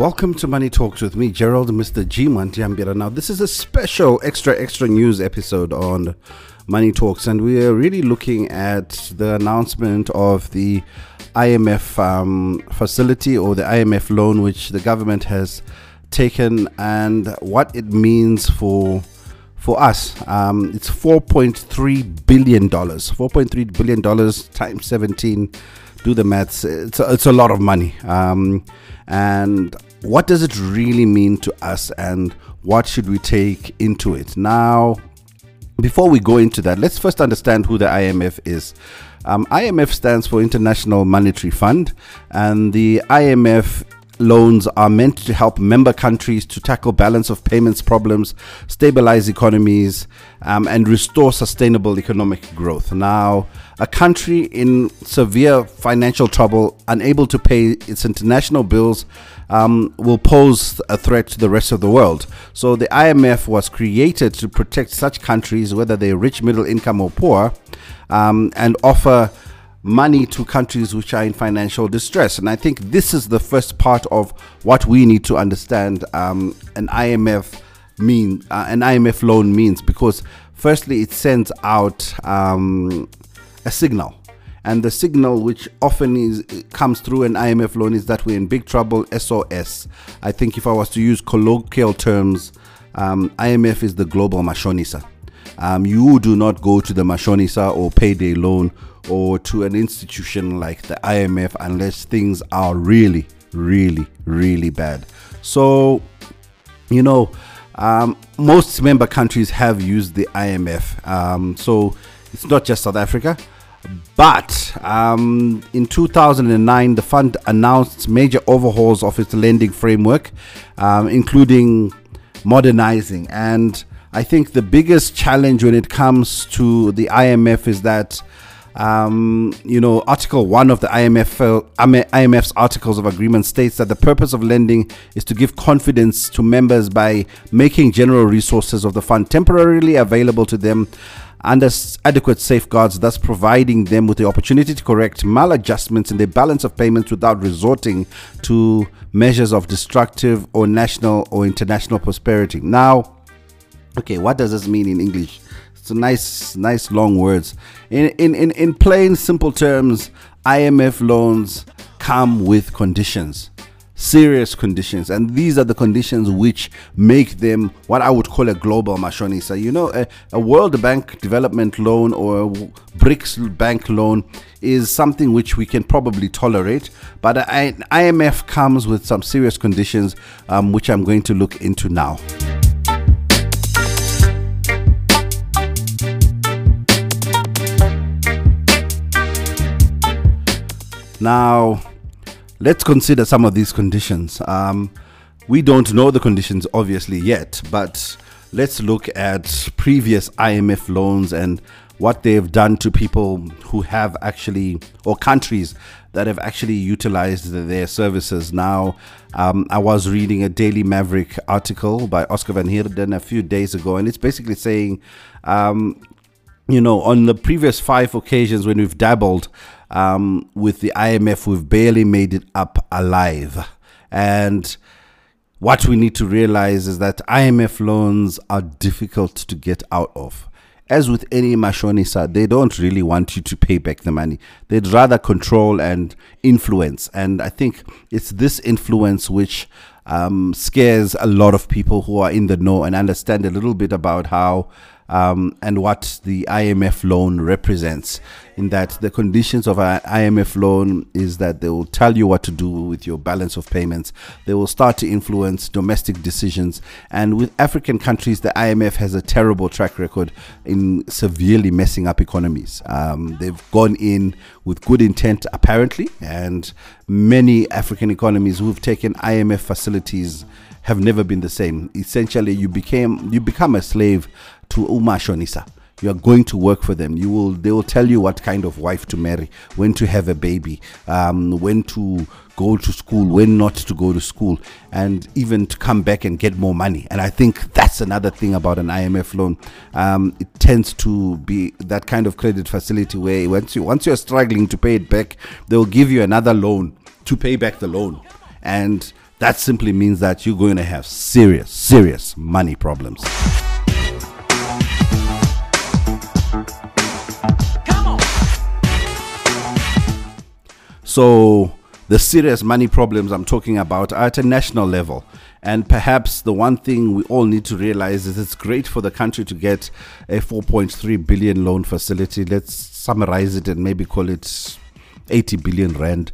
Welcome to Money Talks with me, Gerald, Mr. G Mwandiambira. Now, this is a special extra, extra news episode on Money Talks, and we are really looking at the announcement of the IMF um, facility or the IMF loan, which the government has taken, and what it means for for us. Um, it's 4.3 billion dollars. 4.3 billion dollars times 17. Do the maths. It's a, it's a lot of money. Um, and what does it really mean to us and what should we take into it? Now before we go into that let's first understand who the imf is. Um, imf stands for international monetary fund and the imf loans are meant to help member countries to tackle balance of payments problems, stabilize economies, um, and restore sustainable economic growth. Now, a country in severe financial trouble, unable to pay its international bills, um, will pose a threat to the rest of the world. So, the IMF was created to protect such countries, whether they're rich, middle income, or poor, um, and offer money to countries which are in financial distress. And I think this is the first part of what we need to understand um, an IMF mean uh, an IMF loan means because firstly it sends out um, a signal. And the signal, which often is comes through an IMF loan, is that we're in big trouble. SOS. I think if I was to use colloquial terms, um, IMF is the global mashonisa. Um, you do not go to the mashonisa or payday loan or to an institution like the IMF unless things are really, really, really bad. So, you know, um, most member countries have used the IMF. Um, so it's not just South Africa. But um, in 2009, the fund announced major overhauls of its lending framework, um, including modernizing. And I think the biggest challenge when it comes to the IMF is that um, you know, Article 1 of the IMF, IMF's Articles of Agreement states that the purpose of lending is to give confidence to members by making general resources of the fund temporarily available to them under adequate safeguards, thus providing them with the opportunity to correct maladjustments in their balance of payments without resorting to measures of destructive or national or international prosperity. Now, okay, what does this mean in English? It's a nice, nice long words. In, in, in, in plain, simple terms, IMF loans come with conditions, serious conditions, and these are the conditions which make them what I would call a global mashonisa. You know, a, a World Bank development loan or a BRICS bank loan is something which we can probably tolerate, but IMF comes with some serious conditions, um, which I'm going to look into now. Now, let's consider some of these conditions. Um, we don't know the conditions obviously yet, but let's look at previous IMF loans and what they've done to people who have actually, or countries that have actually utilized their services. Now, um, I was reading a Daily Maverick article by Oscar Van Heerden a few days ago, and it's basically saying, um, you know, on the previous five occasions when we've dabbled um, with the IMF, we've barely made it up alive. And what we need to realize is that IMF loans are difficult to get out of. As with any mashonisa, they don't really want you to pay back the money. They'd rather control and influence. And I think it's this influence which um, scares a lot of people who are in the know and understand a little bit about how um, and what the IMF loan represents. In that the conditions of an IMF loan is that they will tell you what to do with your balance of payments. They will start to influence domestic decisions. And with African countries, the IMF has a terrible track record in severely messing up economies. Um, they've gone in with good intent, apparently, and many African economies who've taken IMF facilities have never been the same. Essentially, you became you become a slave to Umashonisa. you are going to work for them you will they will tell you what kind of wife to marry when to have a baby um, when to go to school when not to go to school and even to come back and get more money and i think that's another thing about an imf loan um, it tends to be that kind of credit facility where once you once you're struggling to pay it back they'll give you another loan to pay back the loan and that simply means that you're going to have serious, serious money problems. So, the serious money problems I'm talking about are at a national level. And perhaps the one thing we all need to realize is it's great for the country to get a 4.3 billion loan facility. Let's summarize it and maybe call it 80 billion rand.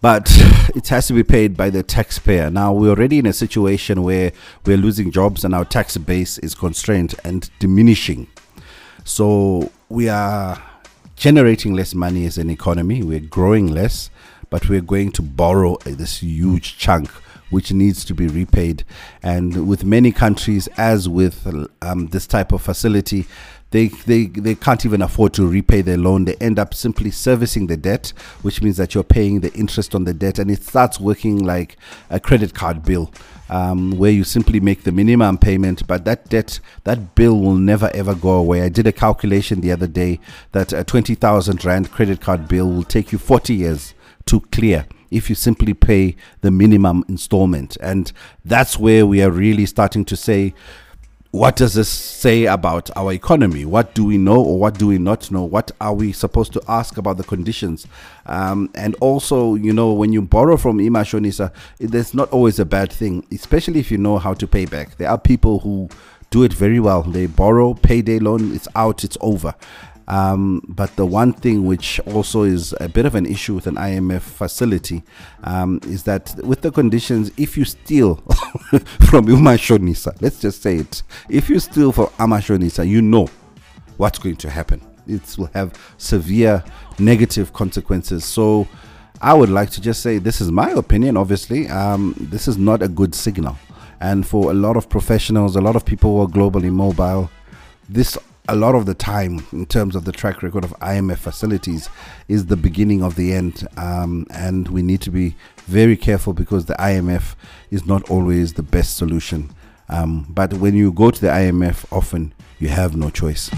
But it has to be paid by the taxpayer. Now, we're already in a situation where we're losing jobs and our tax base is constrained and diminishing. So, we are generating less money as an economy, we're growing less, but we're going to borrow this huge chunk which needs to be repaid. And with many countries, as with um, this type of facility, they, they, they can't even afford to repay their loan. They end up simply servicing the debt, which means that you're paying the interest on the debt, and it starts working like a credit card bill. Um, where you simply make the minimum payment, but that debt, that bill will never ever go away. I did a calculation the other day that a 20,000 Rand credit card bill will take you 40 years to clear if you simply pay the minimum installment. And that's where we are really starting to say, what does this say about our economy? What do we know or what do we not know? What are we supposed to ask about the conditions? Um, and also, you know, when you borrow from Imashonisa, there's not always a bad thing, especially if you know how to pay back. There are people who do it very well. They borrow, payday loan, it's out, it's over. Um, but the one thing which also is a bit of an issue with an IMF facility um, is that with the conditions, if you steal from Umashonisa, let's just say it, if you steal from Amashonisa, you know what's going to happen. It will have severe negative consequences. So I would like to just say this is my opinion, obviously. Um, this is not a good signal. And for a lot of professionals, a lot of people who are globally mobile, this a lot of the time, in terms of the track record of IMF facilities, is the beginning of the end. Um, and we need to be very careful because the IMF is not always the best solution. Um, but when you go to the IMF, often you have no choice.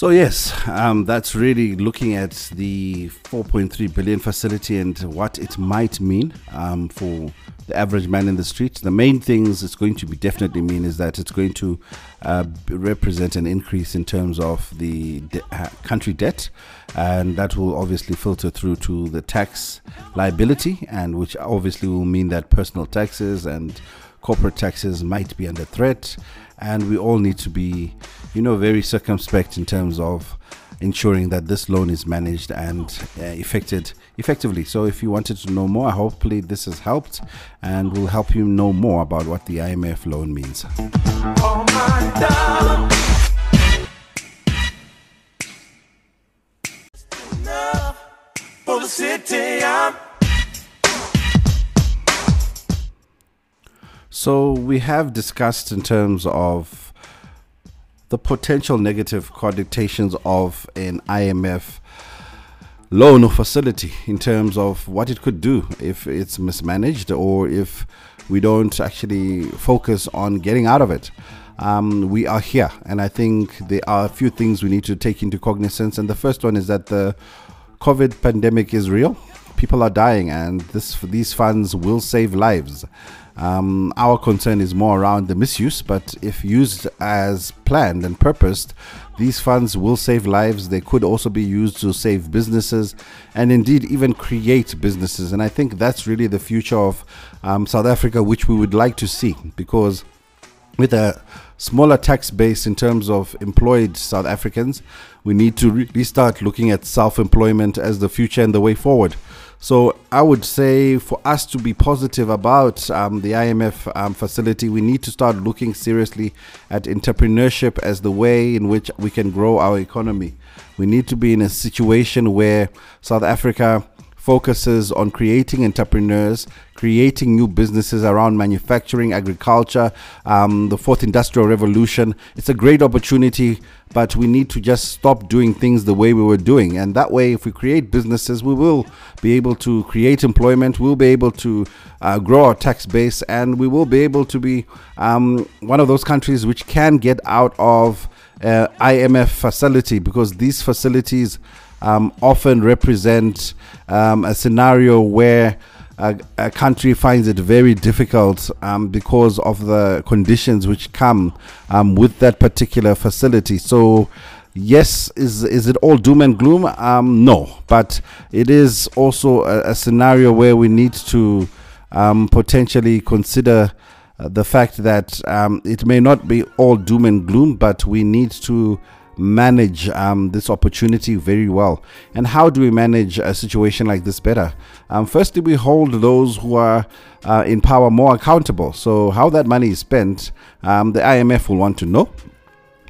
So yes, um, that's really looking at the 4.3 billion facility and what it might mean um, for the average man in the street. The main things it's going to be definitely mean is that it's going to uh, represent an increase in terms of the de- uh, country debt, and that will obviously filter through to the tax liability, and which obviously will mean that personal taxes and corporate taxes might be under threat, and we all need to be you know, very circumspect in terms of ensuring that this loan is managed and uh, effected effectively. So, if you wanted to know more, hopefully this has helped and will help you know more about what the IMF loan means. So, we have discussed in terms of the potential negative connotations of an IMF loan or facility in terms of what it could do if it's mismanaged or if we don't actually focus on getting out of it. Um, we are here, and I think there are a few things we need to take into cognizance. And the first one is that the COVID pandemic is real. People are dying, and this these funds will save lives. Um, our concern is more around the misuse, but if used as planned and purposed, these funds will save lives. They could also be used to save businesses and indeed even create businesses. And I think that's really the future of um, South Africa, which we would like to see because with a smaller tax base in terms of employed South Africans, we need to really start looking at self employment as the future and the way forward. So I would say for us to be positive about um, the IMF um, facility, we need to start looking seriously at entrepreneurship as the way in which we can grow our economy. We need to be in a situation where South Africa focuses on creating entrepreneurs, creating new businesses around manufacturing, agriculture, um, the fourth industrial revolution. It's a great opportunity, but we need to just stop doing things the way we were doing. And that way, if we create businesses, we will be able to create employment, we'll be able to uh, grow our tax base, and we will be able to be um, one of those countries which can get out of uh, IMF facility because these facilities um, often represent um, a scenario where a, a, country finds it very difficult um, because of the conditions which come um, with that particular facility. So, yes, is is it all doom and gloom? Um, no, but it is also a, a scenario where we need to um, potentially consider. Uh, the fact that um, it may not be all doom and gloom, but we need to manage um, this opportunity very well. And how do we manage a situation like this better? Um, firstly, we hold those who are uh, in power more accountable. So, how that money is spent, um, the IMF will want to know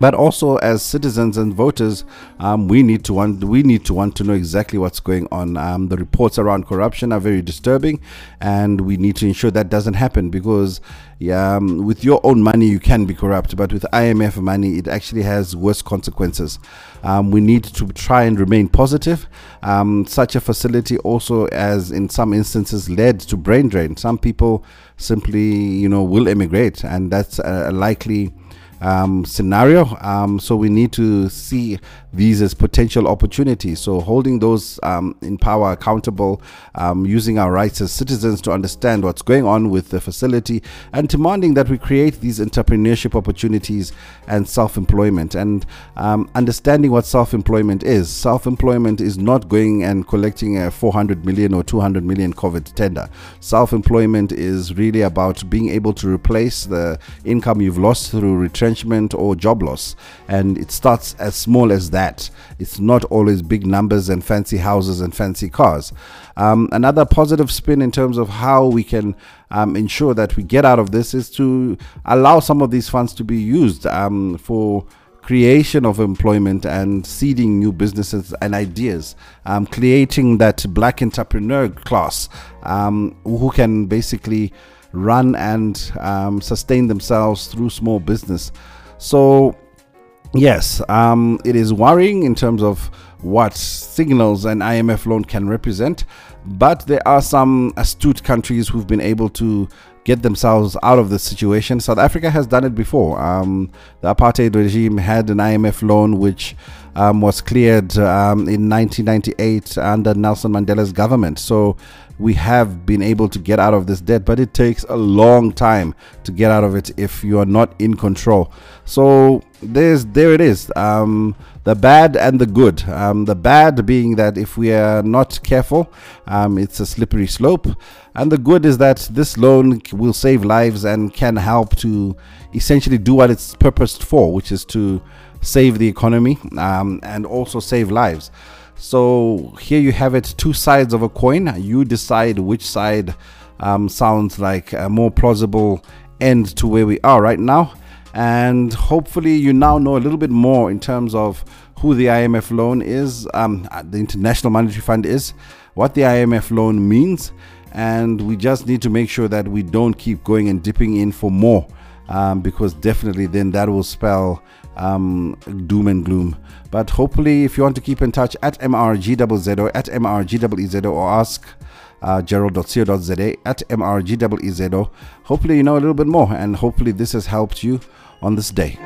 but also as citizens and voters, um, we need to want we need to want to know exactly what's going on. Um, the reports around corruption are very disturbing, and we need to ensure that doesn't happen because yeah, um, with your own money you can be corrupt, but with IMF money it actually has worse consequences. Um, we need to try and remain positive. Um, such a facility also, as in some instances, led to brain drain. Some people simply, you know, will emigrate, and that's a likely um, scenario. Um, so we need to see these as potential opportunities. So holding those um, in power accountable, um, using our rights as citizens to understand what's going on with the facility, and demanding that we create these entrepreneurship opportunities and self-employment. And um, understanding what self-employment is. Self-employment is not going and collecting a 400 million or 200 million COVID tender. Self-employment is really about being able to replace the income you've lost through retrenchment or job loss. And it starts as small as that that. It's not always big numbers and fancy houses and fancy cars. Um, another positive spin in terms of how we can um, ensure that we get out of this is to allow some of these funds to be used um, for creation of employment and seeding new businesses and ideas, um, creating that black entrepreneur class um, who can basically run and um, sustain themselves through small business. So yes, um, it is worrying in terms of what signals an IMF loan can represent, but there are some astute countries who've been able to get themselves out of this situation. South Africa has done it before. Um, the apartheid regime had an IMF loan which um, was cleared um, in 1998 under Nelson Mandela's government. So we have been able to get out of this debt, but it takes a long time to get out of it if you are not in control. So there's there it is. Um, the bad and the good. Um, the bad being that if we are not careful, um, it's a slippery slope, and the good is that this loan will save lives and can help to essentially do what it's purposed for, which is to save the economy um, and also save lives. So here you have it, two sides of a coin. You decide which side um, sounds like a more plausible end to where we are right now. And hopefully you now know a little bit more in terms of who the IMF loan is, um, the International Monetary Fund is, what the IMF loan means, and we just need to make sure that we don't keep going and dipping in for more um, because definitely then that will spell um, doom and gloom. But hopefully, if you want to keep in touch at MRGZO, at MRGEZO, or ask uh, gerald.co.za at MRGEZO, hopefully you know a little bit more, and hopefully this has helped you on this day.